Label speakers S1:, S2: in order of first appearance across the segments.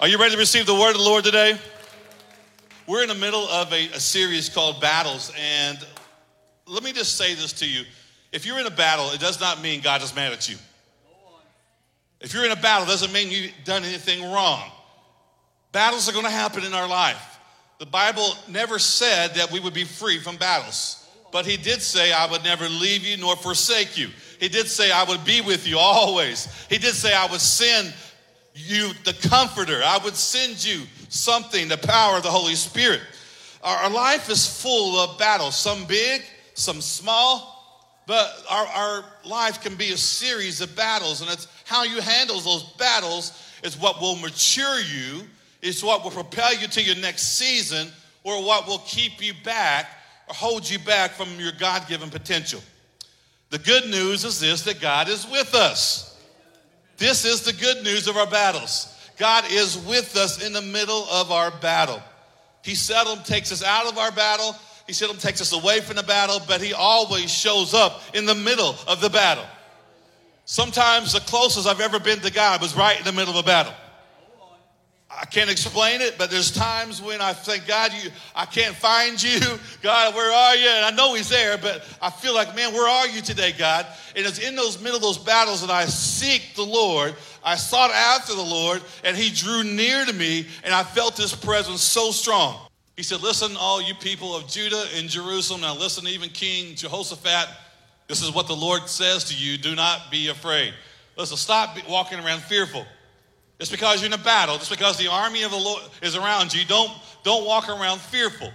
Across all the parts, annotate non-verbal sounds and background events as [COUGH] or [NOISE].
S1: Are you ready to receive the word of the Lord today? We're in the middle of a, a, series called Battles, and let me just say this to you. If you're in a battle, it does not mean God is mad at you. If you're in a battle, it doesn't mean you've done anything wrong. Battles are going to happen in our life. The Bible never said that we would be free from battles, but He did say, I would never leave you nor forsake you. He did say, I would be with you always. He did say, I would send you the comforter. I would send you something, the power of the Holy Spirit. Our, our life is full of battles, some big, some small, but our, our life can be a series of battles, and it's how you handle those battles is what will mature you, is what will propel you to your next season, or what will keep you back or hold you back from your God given potential. The good news is this that God is with us. This is the good news of our battles. God is with us in the middle of our battle. He seldom takes us out of our battle. He seldom takes us away from the battle, but he always shows up in the middle of the battle. Sometimes the closest I've ever been to God was right in the middle of a battle. I can't explain it, but there's times when I think, God, you, I can't find you. [LAUGHS] God, where are you? And I know He's there, but I feel like, man, where are you today, God? And it's in those middle of those battles that I seek the Lord. I sought after the Lord, and He drew near to me, and I felt His presence so strong. He said, Listen, all you people of Judah and Jerusalem, now listen, even King Jehoshaphat, this is what the Lord says to you do not be afraid. Listen, stop walking around fearful. Just because you're in a battle, just because the army of the Lord is around you, don't, don't walk around fearful.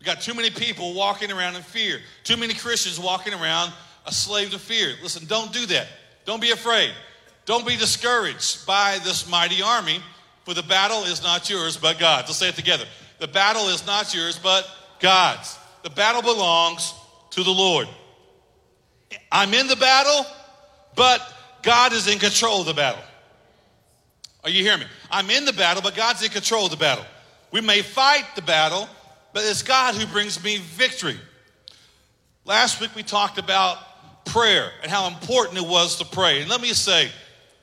S1: You got too many people walking around in fear, too many Christians walking around a slave to fear. Listen, don't do that. Don't be afraid. Don't be discouraged by this mighty army, for the battle is not yours but God's. Let's say it together. The battle is not yours but God's. The battle belongs to the Lord. I'm in the battle, but God is in control of the battle. Are you hearing me? I'm in the battle, but God's in control of the battle. We may fight the battle, but it's God who brings me victory. Last week we talked about prayer and how important it was to pray. And let me say,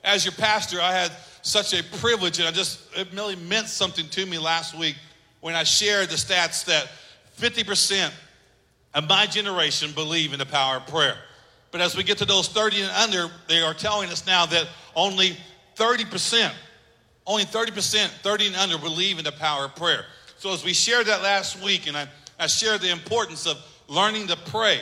S1: as your pastor, I had such a privilege, and I just, it really meant something to me last week when I shared the stats that 50% of my generation believe in the power of prayer. But as we get to those 30 and under, they are telling us now that only 30% only 30%, 30 and under, believe in the power of prayer. So as we shared that last week, and I, I shared the importance of learning to pray,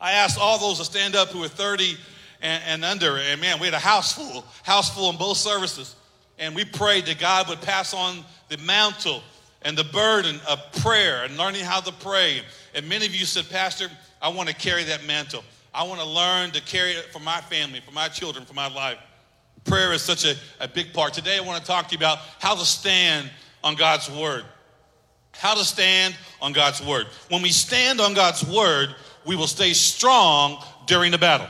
S1: I asked all those to stand up who were 30 and, and under, and man, we had a house full, house full in both services. And we prayed that God would pass on the mantle and the burden of prayer and learning how to pray. And many of you said, Pastor, I want to carry that mantle. I want to learn to carry it for my family, for my children, for my life. Prayer is such a, a big part. Today, I want to talk to you about how to stand on God's word. How to stand on God's word. When we stand on God's word, we will stay strong during the battle.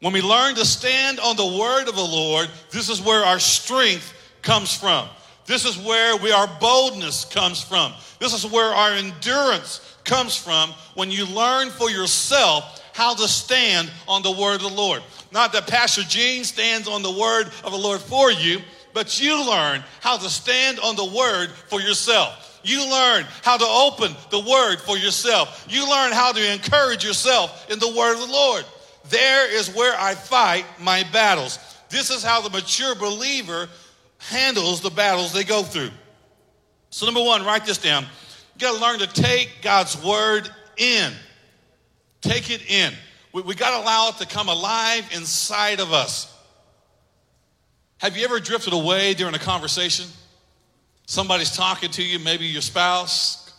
S1: When we learn to stand on the word of the Lord, this is where our strength comes from. This is where we, our boldness comes from. This is where our endurance comes from when you learn for yourself how to stand on the word of the Lord. Not that Pastor Gene stands on the word of the Lord for you, but you learn how to stand on the word for yourself. You learn how to open the word for yourself. You learn how to encourage yourself in the word of the Lord. There is where I fight my battles. This is how the mature believer handles the battles they go through. So, number one, write this down. You got to learn to take God's word in. Take it in. We, we got to allow it to come alive inside of us. Have you ever drifted away during a conversation? Somebody's talking to you, maybe your spouse,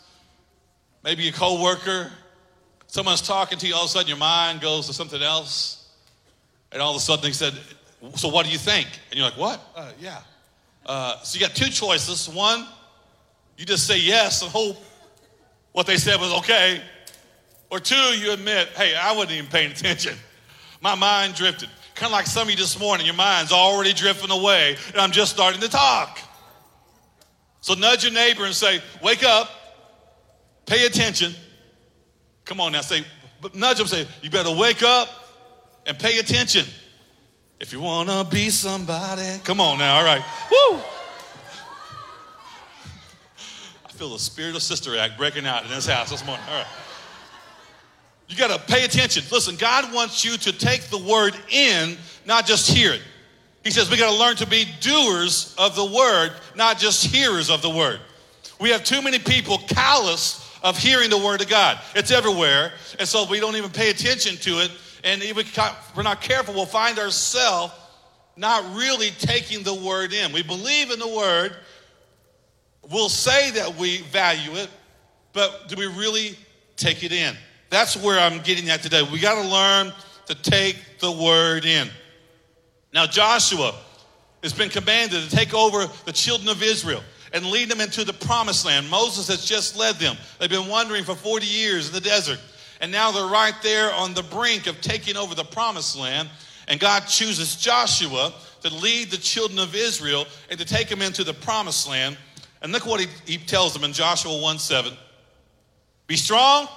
S1: maybe your coworker. Someone's talking to you, all of a sudden your mind goes to something else. And all of a sudden they said, So what do you think? And you're like, What? Uh, yeah. Uh, so you got two choices. One, you just say yes and hope what they said was okay. Or two, you admit, hey, I wasn't even paying attention. My mind drifted. Kind of like some of you this morning, your mind's already drifting away, and I'm just starting to talk. So nudge your neighbor and say, wake up, pay attention. Come on now, say, nudge them, say, you better wake up and pay attention. If you want to be somebody, come on now, all right. Woo! I feel the spirit of Sister Act breaking out in this house this morning. All right. You got to pay attention. Listen, God wants you to take the word in, not just hear it. He says we got to learn to be doers of the word, not just hearers of the word. We have too many people callous of hearing the word of God. It's everywhere, and so we don't even pay attention to it. And if we're not careful, we'll find ourselves not really taking the word in. We believe in the word, we'll say that we value it, but do we really take it in? That's where I'm getting at today. We got to learn to take the word in. Now, Joshua has been commanded to take over the children of Israel and lead them into the promised land. Moses has just led them. They've been wandering for 40 years in the desert. And now they're right there on the brink of taking over the promised land. And God chooses Joshua to lead the children of Israel and to take them into the promised land. And look what he, he tells them in Joshua 1 7. Be strong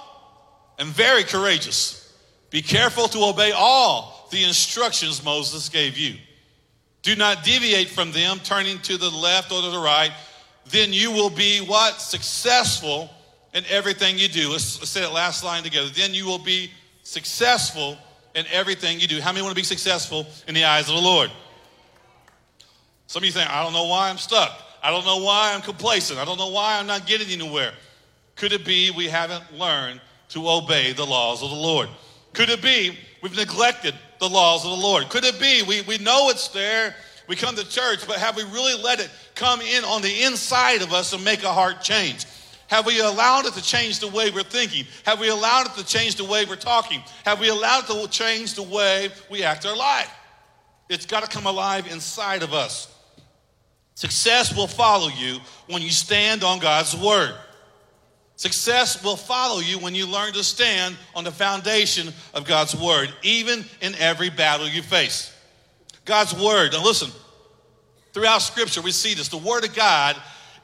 S1: and very courageous. Be careful to obey all the instructions Moses gave you. Do not deviate from them, turning to the left or to the right. Then you will be what? Successful in everything you do. Let's, let's say that last line together. Then you will be successful in everything you do. How many want to be successful in the eyes of the Lord? Some of you think, I don't know why I'm stuck. I don't know why I'm complacent. I don't know why I'm not getting anywhere. Could it be we haven't learned to obey the laws of the Lord? Could it be we've neglected the laws of the Lord? Could it be we, we know it's there, we come to church, but have we really let it come in on the inside of us and make a heart change? Have we allowed it to change the way we're thinking? Have we allowed it to change the way we're talking? Have we allowed it to change the way we act our life? It's got to come alive inside of us. Success will follow you when you stand on God's word. Success will follow you when you learn to stand on the foundation of God's word, even in every battle you face. God's word, now listen, throughout scripture we see this. The word of God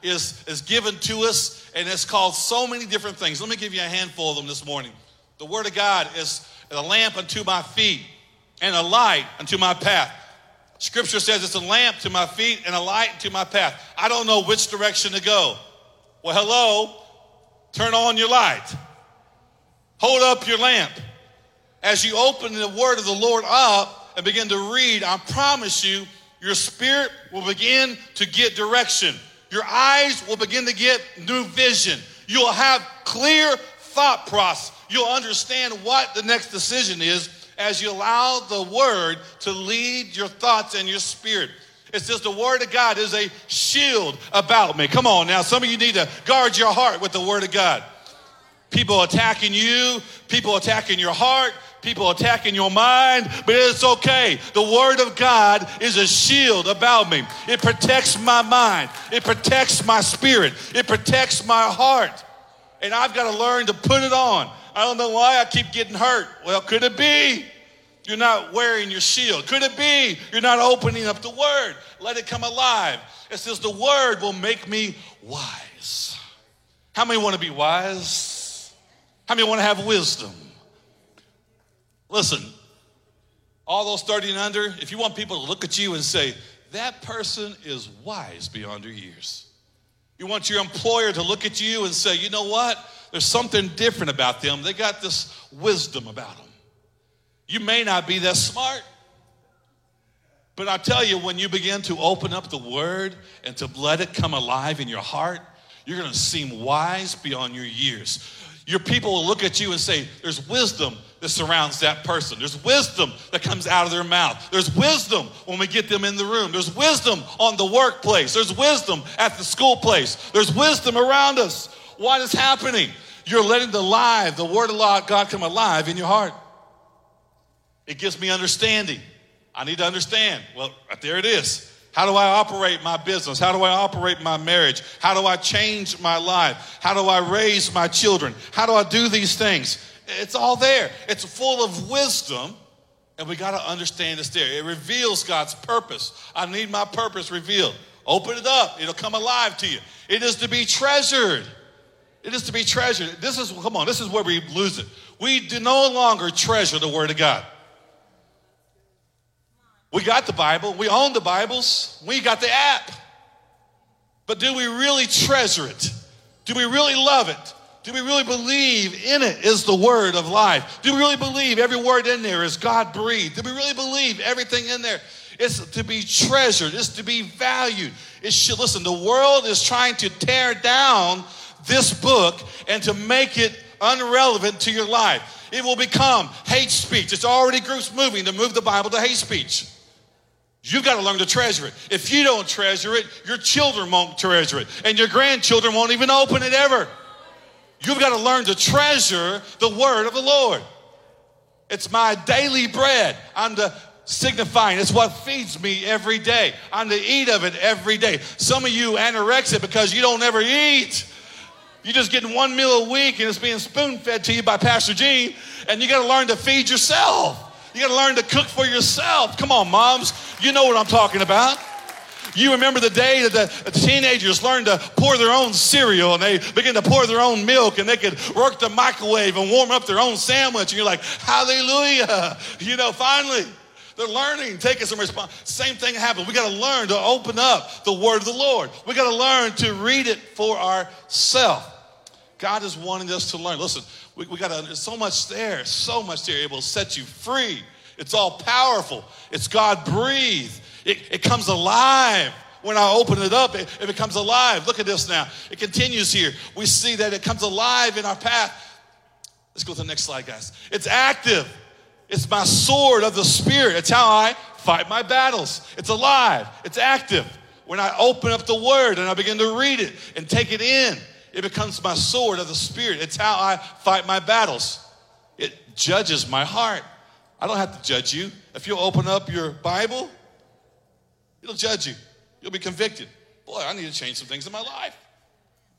S1: is, is given to us and it's called so many different things. Let me give you a handful of them this morning. The word of God is a lamp unto my feet and a light unto my path. Scripture says it's a lamp to my feet and a light to my path. I don't know which direction to go. Well, hello, turn on your light. Hold up your lamp. As you open the word of the Lord up and begin to read, I promise you, your spirit will begin to get direction. Your eyes will begin to get new vision. You'll have clear thought process. You'll understand what the next decision is as you allow the word to lead your thoughts and your spirit. It says the word of God is a shield about me. Come on now, some of you need to guard your heart with the word of God. People attacking you, people attacking your heart, people attacking your mind, but it's okay. The Word of God is a shield about me. It protects my mind, it protects my spirit, it protects my heart. And I've got to learn to put it on. I don't know why I keep getting hurt. Well, could it be you're not wearing your shield? Could it be you're not opening up the Word? Let it come alive. It says the Word will make me wise. How many want to be wise? How many want to have wisdom? Listen, all those 30 and under, if you want people to look at you and say, that person is wise beyond their years. You want your employer to look at you and say, you know what? There's something different about them. They got this wisdom about them. You may not be that smart, but I tell you, when you begin to open up the word and to let it come alive in your heart, you're going to seem wise beyond your years. Your people will look at you and say, There's wisdom that surrounds that person. There's wisdom that comes out of their mouth. There's wisdom when we get them in the room. There's wisdom on the workplace. There's wisdom at the school place. There's wisdom around us. What is happening? You're letting the live, the word of God come alive in your heart. It gives me understanding. I need to understand. Well, there it is. How do I operate my business? How do I operate my marriage? How do I change my life? How do I raise my children? How do I do these things? It's all there. It's full of wisdom, and we got to understand it's there. It reveals God's purpose. I need my purpose revealed. Open it up, it'll come alive to you. It is to be treasured. It is to be treasured. This is, come on, this is where we lose it. We do no longer treasure the Word of God. We got the Bible, we own the Bibles, we got the app. But do we really treasure it? Do we really love it? Do we really believe in it is the word of life? Do we really believe every word in there is God breathed? Do we really believe everything in there is to be treasured, is to be valued? It should listen, the world is trying to tear down this book and to make it unrelevant to your life. It will become hate speech. It's already groups moving to move the Bible to hate speech. You've got to learn to treasure it. If you don't treasure it, your children won't treasure it, and your grandchildren won't even open it ever. You've got to learn to treasure the word of the Lord. It's my daily bread. I'm to signifying it's what feeds me every day. I'm to eat of it every day. Some of you anorexic because you don't ever eat. You're just getting one meal a week and it's being spoon fed to you by Pastor Gene, and you got to learn to feed yourself. You got to learn to cook for yourself. Come on, moms. You know what I'm talking about. You remember the day that the teenagers learned to pour their own cereal and they began to pour their own milk and they could work the microwave and warm up their own sandwich. And you're like, hallelujah. [LAUGHS] You know, finally, they're learning, taking some response. Same thing happened. We got to learn to open up the word of the Lord. We got to learn to read it for ourselves. God is wanting us to learn. Listen, we, we got so much there, so much there. It will set you free. It's all powerful. It's God breathed. It, it comes alive. When I open it up, it, it becomes alive. Look at this now. It continues here. We see that it comes alive in our path. Let's go to the next slide, guys. It's active. It's my sword of the Spirit. It's how I fight my battles. It's alive. It's active. When I open up the Word and I begin to read it and take it in, it becomes my sword of the Spirit. It's how I fight my battles. It judges my heart. I don't have to judge you. If you'll open up your Bible, it'll judge you. You'll be convicted. Boy, I need to change some things in my life.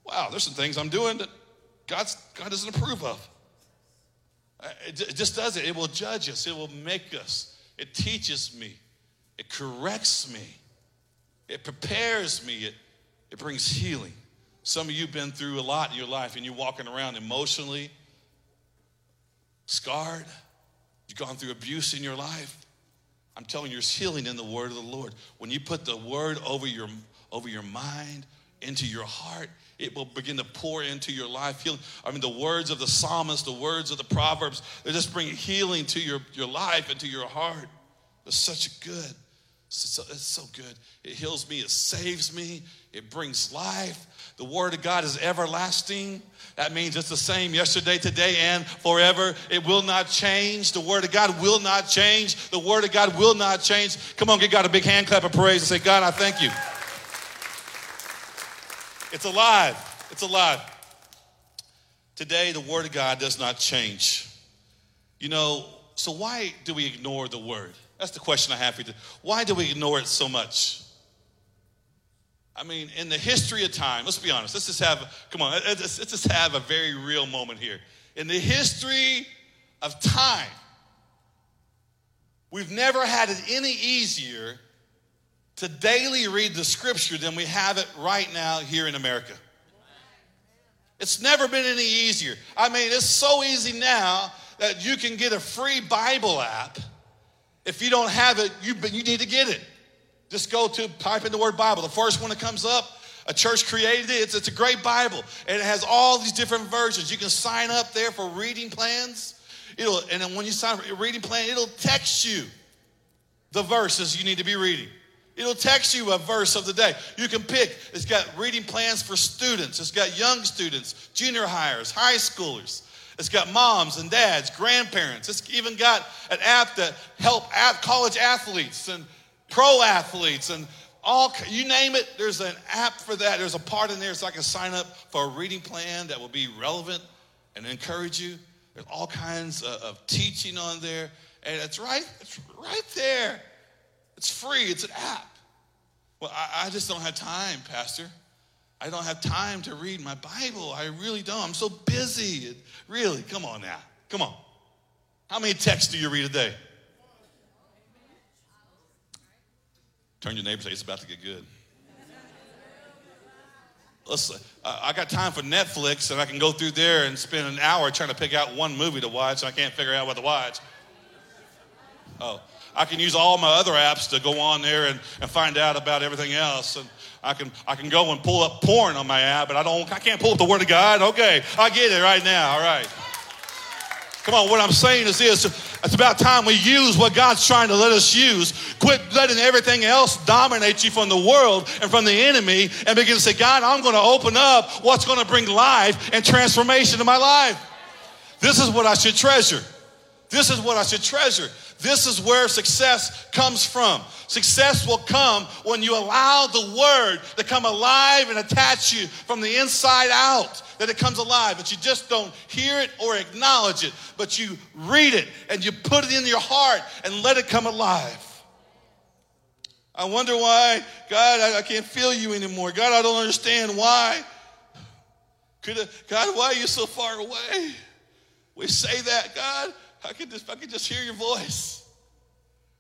S1: Wow, there's some things I'm doing that God's, God doesn't approve of. Uh, it, it just does it. It will judge us, it will make us. It teaches me, it corrects me, it prepares me, it, it brings healing. Some of you have been through a lot in your life and you're walking around emotionally scarred. You've gone through abuse in your life. I'm telling you, there's healing in the word of the Lord. When you put the word over your, over your mind, into your heart, it will begin to pour into your life. Healing. I mean, the words of the psalmist, the words of the proverbs, they just bring healing to your, your life and to your heart. It's such a good. It's so, it's so good. It heals me, it saves me, it brings life. The Word of God is everlasting. That means it's the same yesterday, today, and forever. It will not change. The Word of God will not change. The Word of God will not change. Come on, give God a big hand clap of praise and say, God, I thank you. It's alive. It's alive. Today, the Word of God does not change. You know, so why do we ignore the Word? That's the question I have for you. Why do we ignore it so much? I mean, in the history of time, let's be honest. Let's just have, come on, let's, let's just have a very real moment here. In the history of time, we've never had it any easier to daily read the scripture than we have it right now here in America. It's never been any easier. I mean, it's so easy now that you can get a free Bible app. If you don't have it, you, you need to get it. Just go to type in the word Bible. The first one that comes up, a church created it. It's, it's a great Bible. And it has all these different versions. You can sign up there for reading plans. It'll, and then when you sign up for a reading plan, it'll text you the verses you need to be reading. It'll text you a verse of the day. You can pick. It's got reading plans for students. It's got young students, junior hires, high schoolers. It's got moms and dads, grandparents. It's even got an app that help college athletes and pro athletes and all you name it there's an app for that. There's a part in there so i can sign up for a reading plan that will be relevant and encourage you. There's all kinds of, of teaching on there and it's right it's right there. It's free it's an app. Well I, I just don't have time pastor i don't have time to read my bible. I really don't. I'm so busy. Really come on now. Come on. How many texts do you read a day? Turn your neighbor and say, It's about to get good. Listen, I got time for Netflix and I can go through there and spend an hour trying to pick out one movie to watch and I can't figure out what to watch. Oh, I can use all my other apps to go on there and, and find out about everything else. And I can, I can go and pull up porn on my app, but I don't, I can't pull up the Word of God. Okay, I get it right now. All right. Come on, what I'm saying is this it's about time we use what God's trying to let us use. Quit letting everything else dominate you from the world and from the enemy and begin to say, God, I'm going to open up what's going to bring life and transformation to my life. This is what I should treasure. This is what I should treasure. This is where success comes from. Success will come when you allow the word to come alive and attach you from the inside out, that it comes alive, but you just don't hear it or acknowledge it, but you read it and you put it in your heart and let it come alive. I wonder why, God, I, I can't feel you anymore. God, I don't understand why. Could God, why are you so far away? We say that, God, I could just, I could just hear your voice.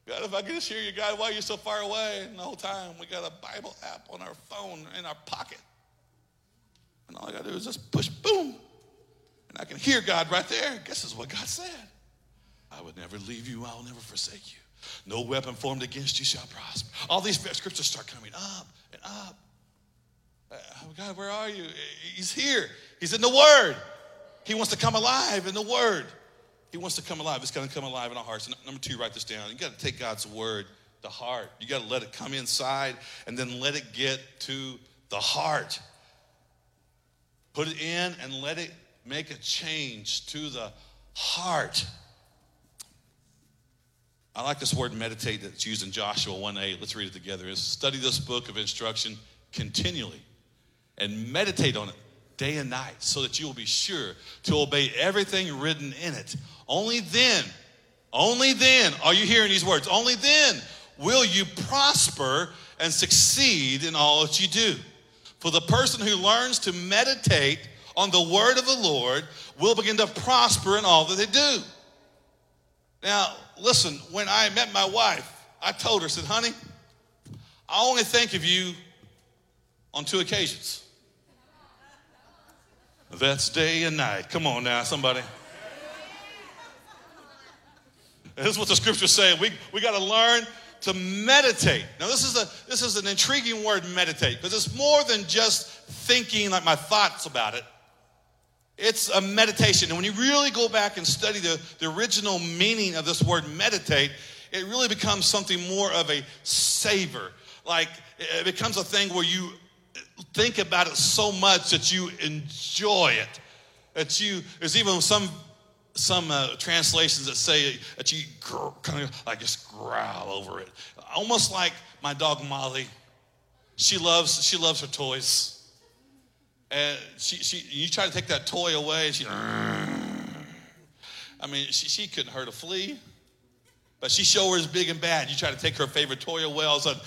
S1: God, if I could just hear you, God, why are you so far away? And the whole time we got a Bible app on our phone in our pocket. And all I got to do is just push boom. And I can hear God right there. Guess is what God said. I would never leave you, I will never forsake you. No weapon formed against you shall prosper. All these scriptures start coming up and up. Uh, God, where are you? He's here. He's in the Word. He wants to come alive in the Word. He wants to come alive. It's going to come alive in our hearts. And number two, write this down. You got to take God's word to heart. You got to let it come inside and then let it get to the heart. Put it in and let it make a change to the heart. I like this word meditate that's used in Joshua 1 8. Let's read it together. Is study this book of instruction continually and meditate on it day and night so that you will be sure to obey everything written in it. Only then, only then, are you hearing these words? Only then will you prosper and succeed in all that you do. For the person who learns to meditate on the word of the Lord will begin to prosper in all that they do. Now, listen, when I met my wife, I told her, I said, honey, I only think of you on two occasions. That's day and night. Come on now, somebody. This is what the scriptures saying. We, we got to learn to meditate. Now, this is, a, this is an intriguing word, meditate, because it's more than just thinking like my thoughts about it. It's a meditation. And when you really go back and study the, the original meaning of this word meditate, it really becomes something more of a savor. Like it becomes a thing where you think about it so much that you enjoy it. That you, there's even some some uh, translations that say that you kind of like just growl over it, almost like my dog Molly. She loves she loves her toys, and she she you try to take that toy away, she. I mean, she, she couldn't hurt a flea, but she sure is big and bad. You try to take her favorite toy away, all of a sudden,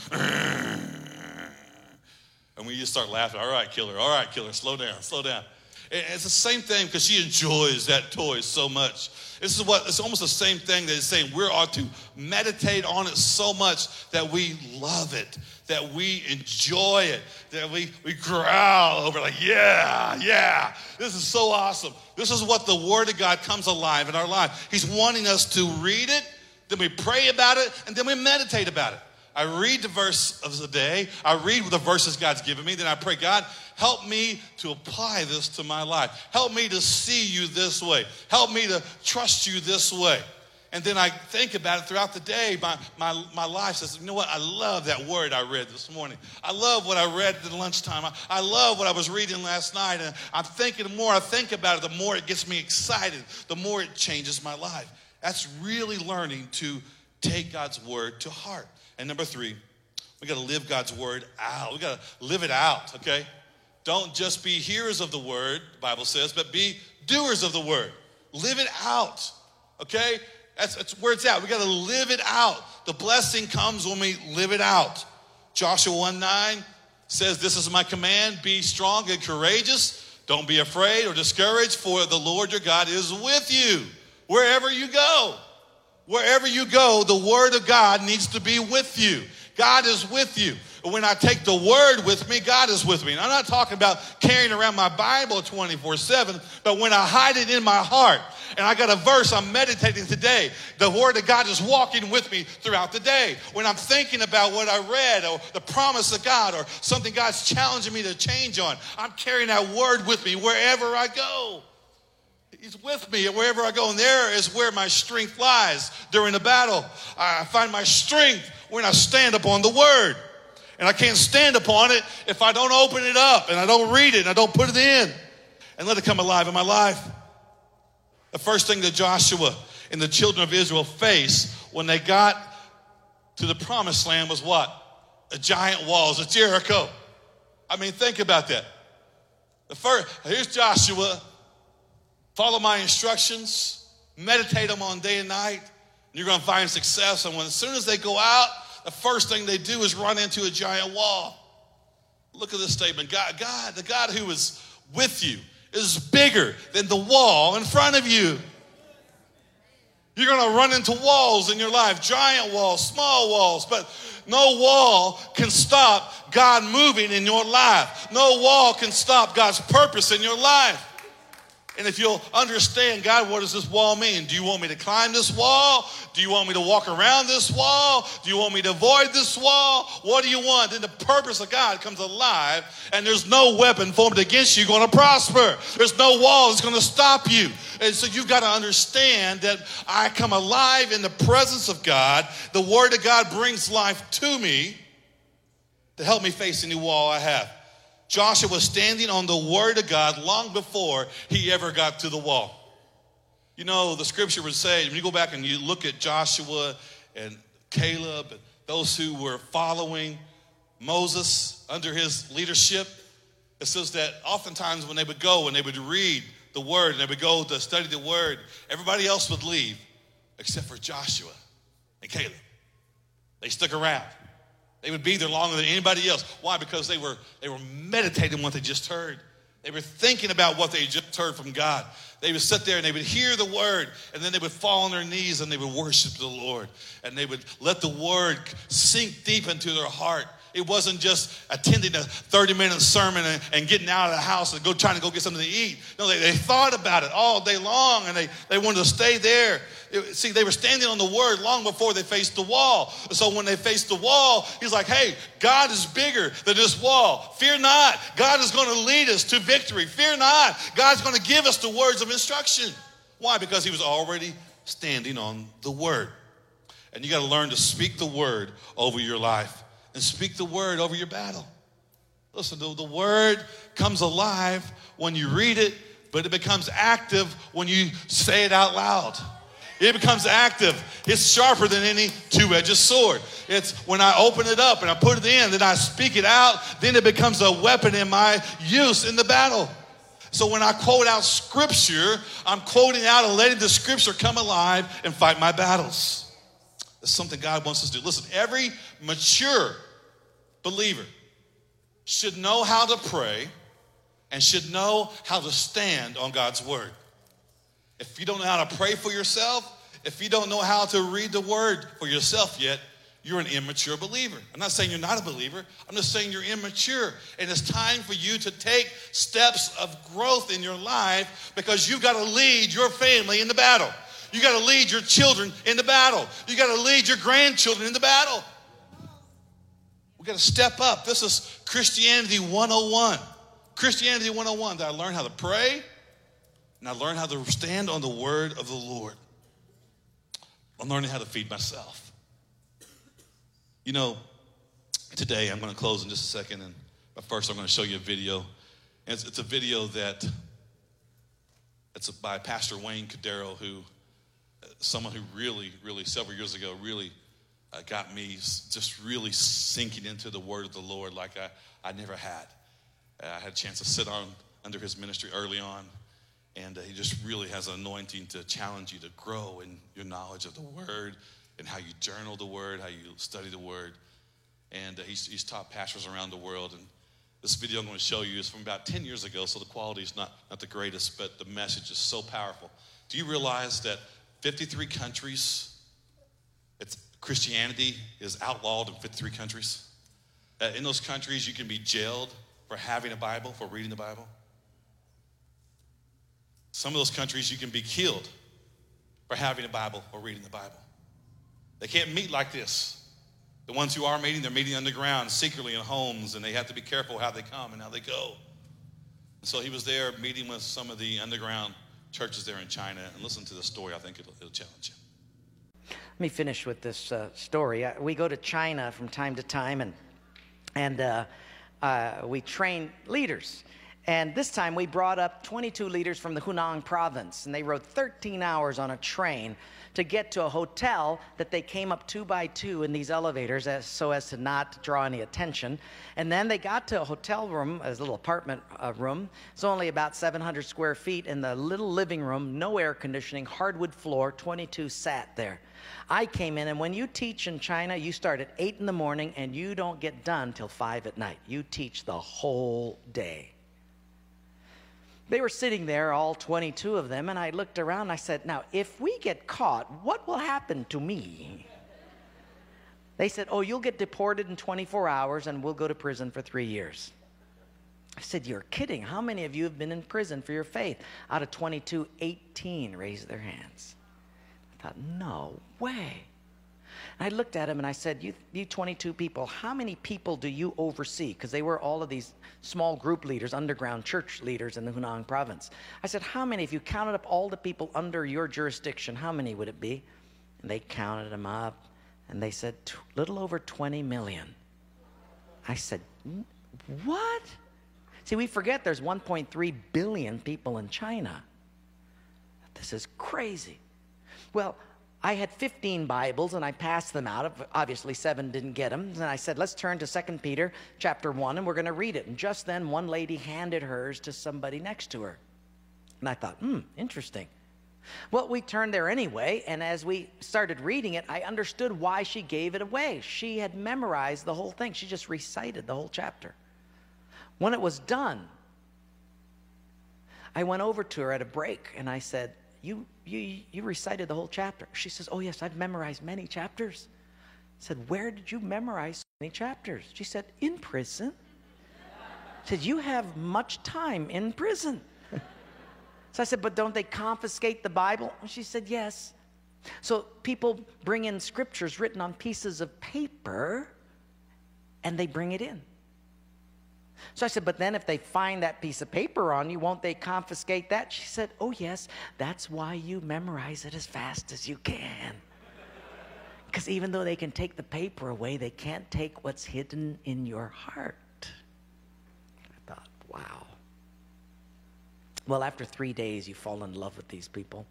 S1: and we just start laughing. All right, killer. All right, killer. Slow down. Slow down. It's the same thing because she enjoys that toy so much. This is what it's almost the same thing that it's saying we ought to meditate on it so much that we love it, that we enjoy it, that we, we growl over like, yeah, yeah, this is so awesome. This is what the Word of God comes alive in our life. He's wanting us to read it, then we pray about it, and then we meditate about it. I read the verse of the day. I read the verses God's given me. Then I pray, God, help me to apply this to my life. Help me to see you this way. Help me to trust you this way. And then I think about it throughout the day. My, my, my life says, you know what? I love that word I read this morning. I love what I read at lunchtime. I, I love what I was reading last night. And I'm thinking, the more I think about it, the more it gets me excited, the more it changes my life. That's really learning to take God's word to heart. And number three, we got to live God's word out. We got to live it out, okay? Don't just be hearers of the word, the Bible says, but be doers of the word. Live it out, okay? That's, that's where it's at. We got to live it out. The blessing comes when we live it out. Joshua 1 9 says, This is my command be strong and courageous. Don't be afraid or discouraged, for the Lord your God is with you wherever you go. Wherever you go, the word of God needs to be with you. God is with you. when I take the word with me, God is with me. And I'm not talking about carrying around my Bible 24 7, but when I hide it in my heart, and I got a verse I'm meditating today, the word of God is walking with me throughout the day. When I'm thinking about what I read or the promise of God or something God's challenging me to change on, I'm carrying that word with me wherever I go. He's with me wherever I go, and there is where my strength lies during the battle. I find my strength when I stand upon the word. And I can't stand upon it if I don't open it up and I don't read it and I don't put it in and let it come alive in my life. The first thing that Joshua and the children of Israel faced when they got to the promised land was what? A giant walls of Jericho. I mean, think about that. The first, here's Joshua Follow my instructions, meditate them on day and night, and you're going to find success. And when, as soon as they go out, the first thing they do is run into a giant wall. Look at this statement God, God, the God who is with you is bigger than the wall in front of you. You're going to run into walls in your life, giant walls, small walls, but no wall can stop God moving in your life. No wall can stop God's purpose in your life. And if you'll understand, God, what does this wall mean? Do you want me to climb this wall? Do you want me to walk around this wall? Do you want me to avoid this wall? What do you want? Then the purpose of God comes alive, and there's no weapon formed against you going to prosper. There's no wall that's going to stop you. And so you've got to understand that I come alive in the presence of God. The Word of God brings life to me to help me face any wall I have. Joshua was standing on the word of God long before he ever got to the wall. You know, the scripture would say, when you go back and you look at Joshua and Caleb and those who were following Moses under his leadership, it says that oftentimes when they would go and they would read the word and they would go to study the word, everybody else would leave except for Joshua and Caleb. They stuck around. They would be there longer than anybody else. Why? Because they were, they were meditating what they just heard. They were thinking about what they just heard from God. They would sit there and they would hear the word, and then they would fall on their knees and they would worship the Lord. And they would let the word sink deep into their heart. It wasn't just attending a 30 minute sermon and, and, getting out of the house and go trying to go get something to eat. No, they, they thought about it all day long and they, they wanted to stay there. It, see, they were standing on the word long before they faced the wall. So when they faced the wall, he's like, hey, God is bigger than this wall. Fear not. God is going to lead us to victory. Fear not. God's going to give us the words of instruction. Why? Because he was already standing on the word. And you got to learn to speak the word over your life and speak the word over your battle. Listen, the, the word comes alive when you read it, but it becomes active when you say it out loud. It becomes active. It's sharper than any two edged sword. It's when I open it up and I put it in, then I speak it out, then it becomes a weapon in my use in the battle. So when I quote out scripture, I'm quoting out and letting the scripture come alive and fight my battles. That's something God wants us to do. Listen, every mature believer should know how to pray and should know how to stand on God's word. If you don't know how to pray for yourself, if you don't know how to read the word for yourself yet, you're an immature believer. I'm not saying you're not a believer. I'm just saying you're immature. And it's time for you to take steps of growth in your life because you've got to lead your family in the battle. You got to lead your children in the battle. You got to lead your grandchildren in the battle. We got to step up. This is Christianity 101. Christianity 101 that I learned how to pray and I learned how to stand on the word of the Lord. I'm learning how to feed myself. You know, today I'm going to close in just a second, and but first I'm going to show you a video. And it's, it's a video that it's by Pastor Wayne Cordeiro, who uh, someone who really, really several years ago really uh, got me just really sinking into the word of the Lord like I, I never had. Uh, I had a chance to sit on under his ministry early on, and uh, he just really has an anointing to challenge you to grow in your knowledge of the word and how you journal the word, how you study the word. And uh, he's, he's taught pastors around the world. And this video I'm going to show you is from about 10 years ago, so the quality is not, not the greatest, but the message is so powerful. Do you realize that 53 countries, Christianity is outlawed in 53 countries. Uh, in those countries, you can be jailed for having a Bible, for reading the Bible. Some of those countries, you can be killed for having a Bible or reading the Bible. They can't meet like this. The ones who are meeting, they're meeting underground, secretly in homes, and they have to be careful how they come and how they go. And so he was there meeting with some of the underground churches there in China. And listen to the story, I think it'll, it'll challenge you.
S2: Let me finish with this uh, story. Uh, we go to China from time to time, and and uh, uh, we train leaders. And this time we brought up 22 leaders from the Hunan province, and they rode 13 hours on a train to get to a hotel that they came up two by two in these elevators as, so as to not draw any attention. And then they got to a hotel room, a little apartment uh, room. It's only about 700 square feet in the little living room, no air conditioning, hardwood floor, 22 sat there. I came in, and when you teach in China, you start at 8 in the morning and you don't get done till 5 at night. You teach the whole day. They were sitting there, all 22 of them, and I looked around and I said, Now, if we get caught, what will happen to me? They said, Oh, you'll get deported in 24 hours and we'll go to prison for three years. I said, You're kidding. How many of you have been in prison for your faith? Out of 22, 18 raised their hands. I thought, No way. I looked at him and I said, you, you 22 people, how many people do you oversee? Because they were all of these small group leaders, underground church leaders in the Hunan province. I said, How many, if you counted up all the people under your jurisdiction, how many would it be? And they counted them up and they said, Little over 20 million. I said, What? See, we forget there's 1.3 billion people in China. This is crazy. Well, I had 15 Bibles and I passed them out. Obviously, seven didn't get them. And I said, let's turn to 2 Peter chapter 1 and we're going to read it. And just then, one lady handed hers to somebody next to her. And I thought, hmm, interesting. Well, we turned there anyway, and as we started reading it, I understood why she gave it away. She had memorized the whole thing, she just recited the whole chapter. When it was done, I went over to her at a break and I said, you, you, you recited the whole chapter. She says, Oh, yes, I've memorized many chapters. I said, Where did you memorize so many chapters? She said, In prison. I said, You have much time in prison. so I said, But don't they confiscate the Bible? She said, Yes. So people bring in scriptures written on pieces of paper and they bring it in. So I said, But then if they find that piece of paper on you, won't they confiscate that? She said, Oh, yes, that's why you memorize it as fast as you can. Because even though they can take the paper away, they can't take what's hidden in your heart. I thought, wow. Well, after three days, you fall in love with these people.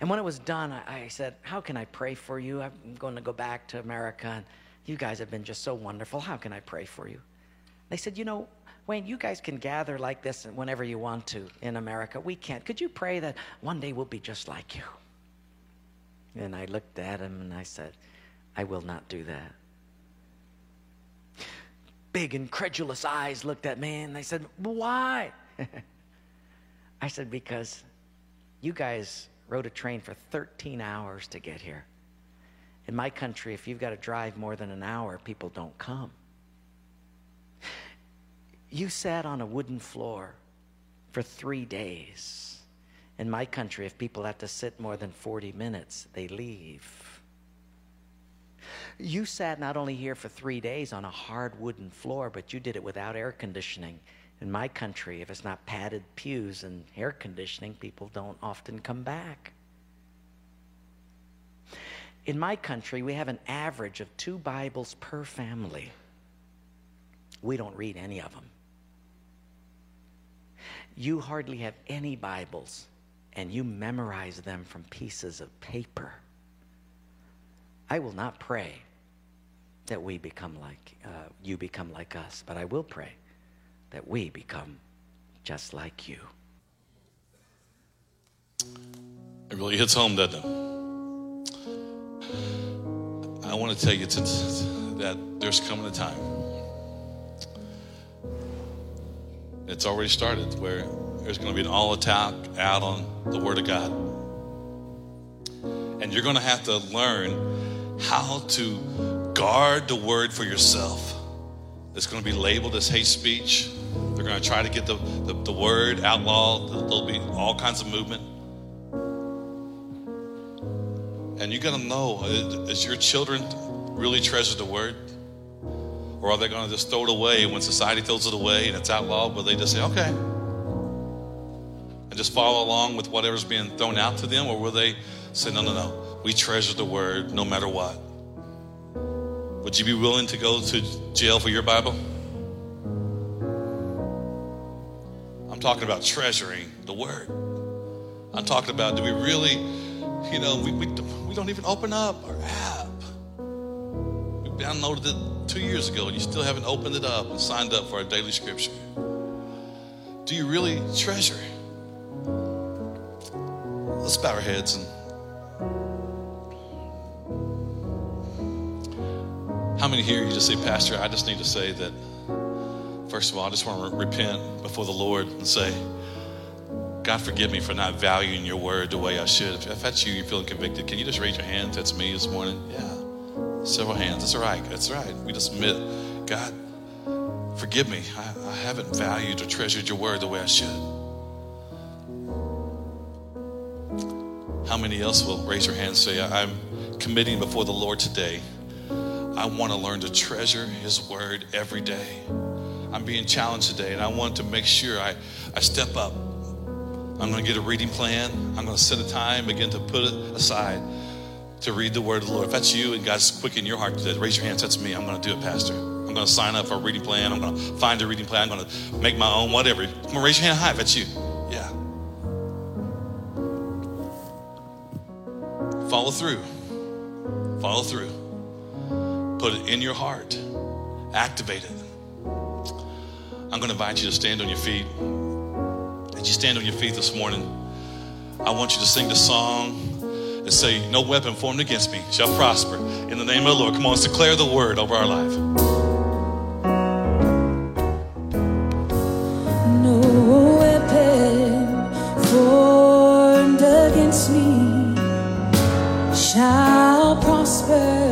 S2: And when it was done, I, I said, How can I pray for you? I'm going to go back to America, and you guys have been just so wonderful. How can I pray for you? They said, You know, Wayne, you guys can gather like this whenever you want to in America. We can't. Could you pray that one day we'll be just like you? And I looked at him and I said, I will not do that. Big, incredulous eyes looked at me and they said, Why? [LAUGHS] I said, Because you guys rode a train for 13 hours to get here. In my country, if you've got to drive more than an hour, people don't come. You sat on a wooden floor for three days. In my country, if people have to sit more than 40 minutes, they leave. You sat not only here for three days on a hard wooden floor, but you did it without air conditioning. In my country, if it's not padded pews and air conditioning, people don't often come back. In my country, we have an average of two Bibles per family. We don't read any of them you hardly have any Bibles and you memorize them from pieces of paper. I will not pray that we become like, uh, you become like us, but I will pray that we become just like you.
S1: It really hits home, doesn't it? I want to tell you that there's coming a time It's already started where there's going to be an all attack out on the Word of God. And you're going to have to learn how to guard the Word for yourself. It's going to be labeled as hate speech. They're going to try to get the, the, the word outlawed. There'll be all kinds of movement. And you got to know uh, is your children really treasure the word? Or are they going to just throw it away when society throws it away and it's outlawed? Will they just say, okay, and just follow along with whatever's being thrown out to them? Or will they say, no, no, no, we treasure the word no matter what? Would you be willing to go to jail for your Bible? I'm talking about treasuring the word. I'm talking about do we really, you know, we, we, we don't even open up our app. We downloaded it two years ago and you still haven't opened it up and signed up for our daily scripture. Do you really treasure? Let's bow our heads and How many here you just say, Pastor, I just need to say that, first of all, I just want to repent before the Lord and say, God, forgive me for not valuing your word the way I should. If that's you, you're feeling convicted, can you just raise your hand? That's me this morning. Yeah. Several hands. That's right. That's right. We just admit, God, forgive me. I, I haven't valued or treasured your word the way I should. How many else will raise your hand and say, I'm committing before the Lord today I want to learn to treasure His Word every day. I'm being challenged today, and I want to make sure I, I step up. I'm going to get a reading plan. I'm going to set a time, begin to put it aside to read the Word of the Lord. If that's you and God's quick in your heart today, raise your hands. That's me. I'm going to do it, Pastor. I'm going to sign up for a reading plan. I'm going to find a reading plan. I'm going to make my own, whatever. Come on, raise your hand high if that's you. Yeah. Follow through. Follow through. Put it in your heart. Activate it. I'm going to invite you to stand on your feet. As you stand on your feet this morning, I want you to sing the song and say, No weapon formed against me shall prosper. In the name of the Lord. Come on, let's declare the word over our life.
S3: No weapon formed against me shall prosper.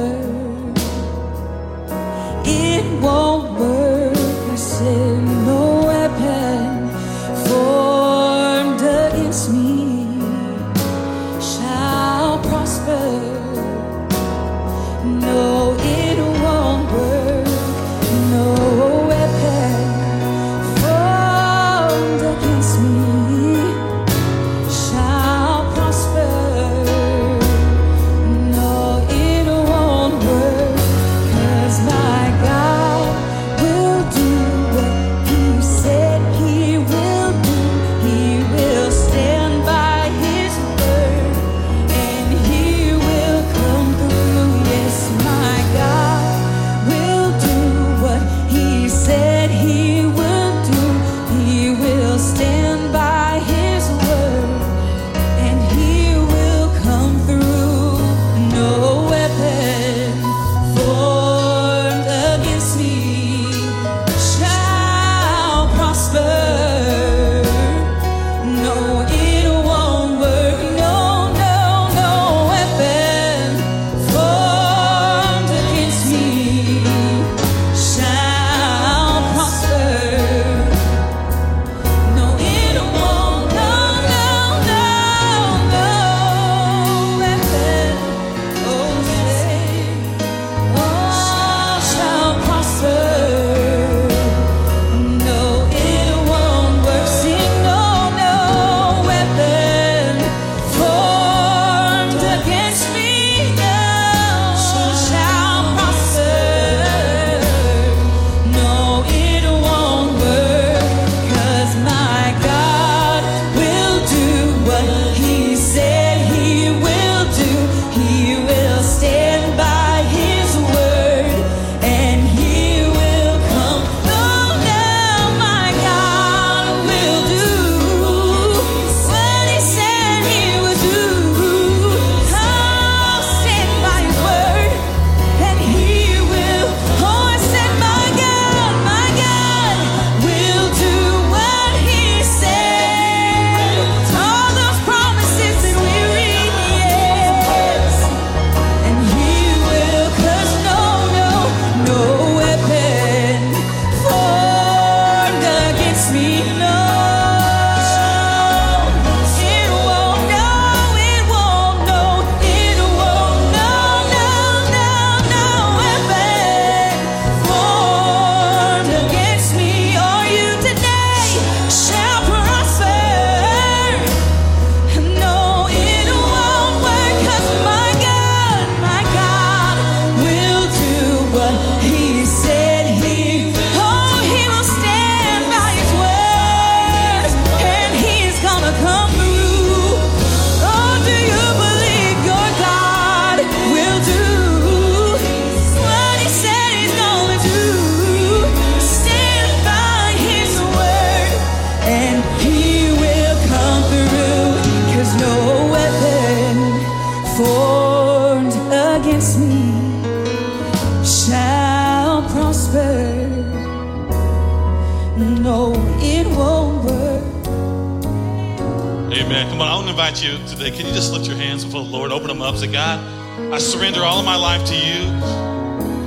S1: Invite you today. Can you just lift your hands before the Lord? Open them up. Say, God, I surrender all of my life to you.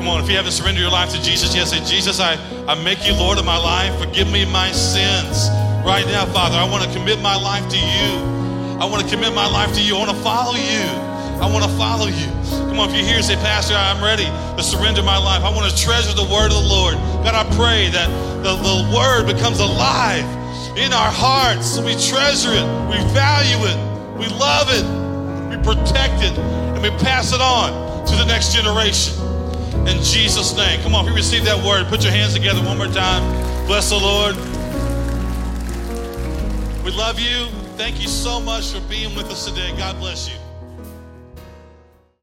S1: Come on, if you haven't surrendered your life to Jesus yet, say, Jesus, I, I make you Lord of my life. Forgive me my sins. Right now, Father, I want to commit my life to you. I want to commit my life to you. I want to follow you. I want to follow you. Come on, if you're here, say, Pastor, I'm ready to surrender my life. I want to treasure the word of the Lord. God, I pray that the, the word becomes alive in our hearts. We treasure it, we value it, we love it, we protect it, and we pass it on to the next generation. In Jesus' name. Come on, if you receive that word, put your hands together one more time. Bless the Lord. We love you. Thank you so much for being with us today. God bless you.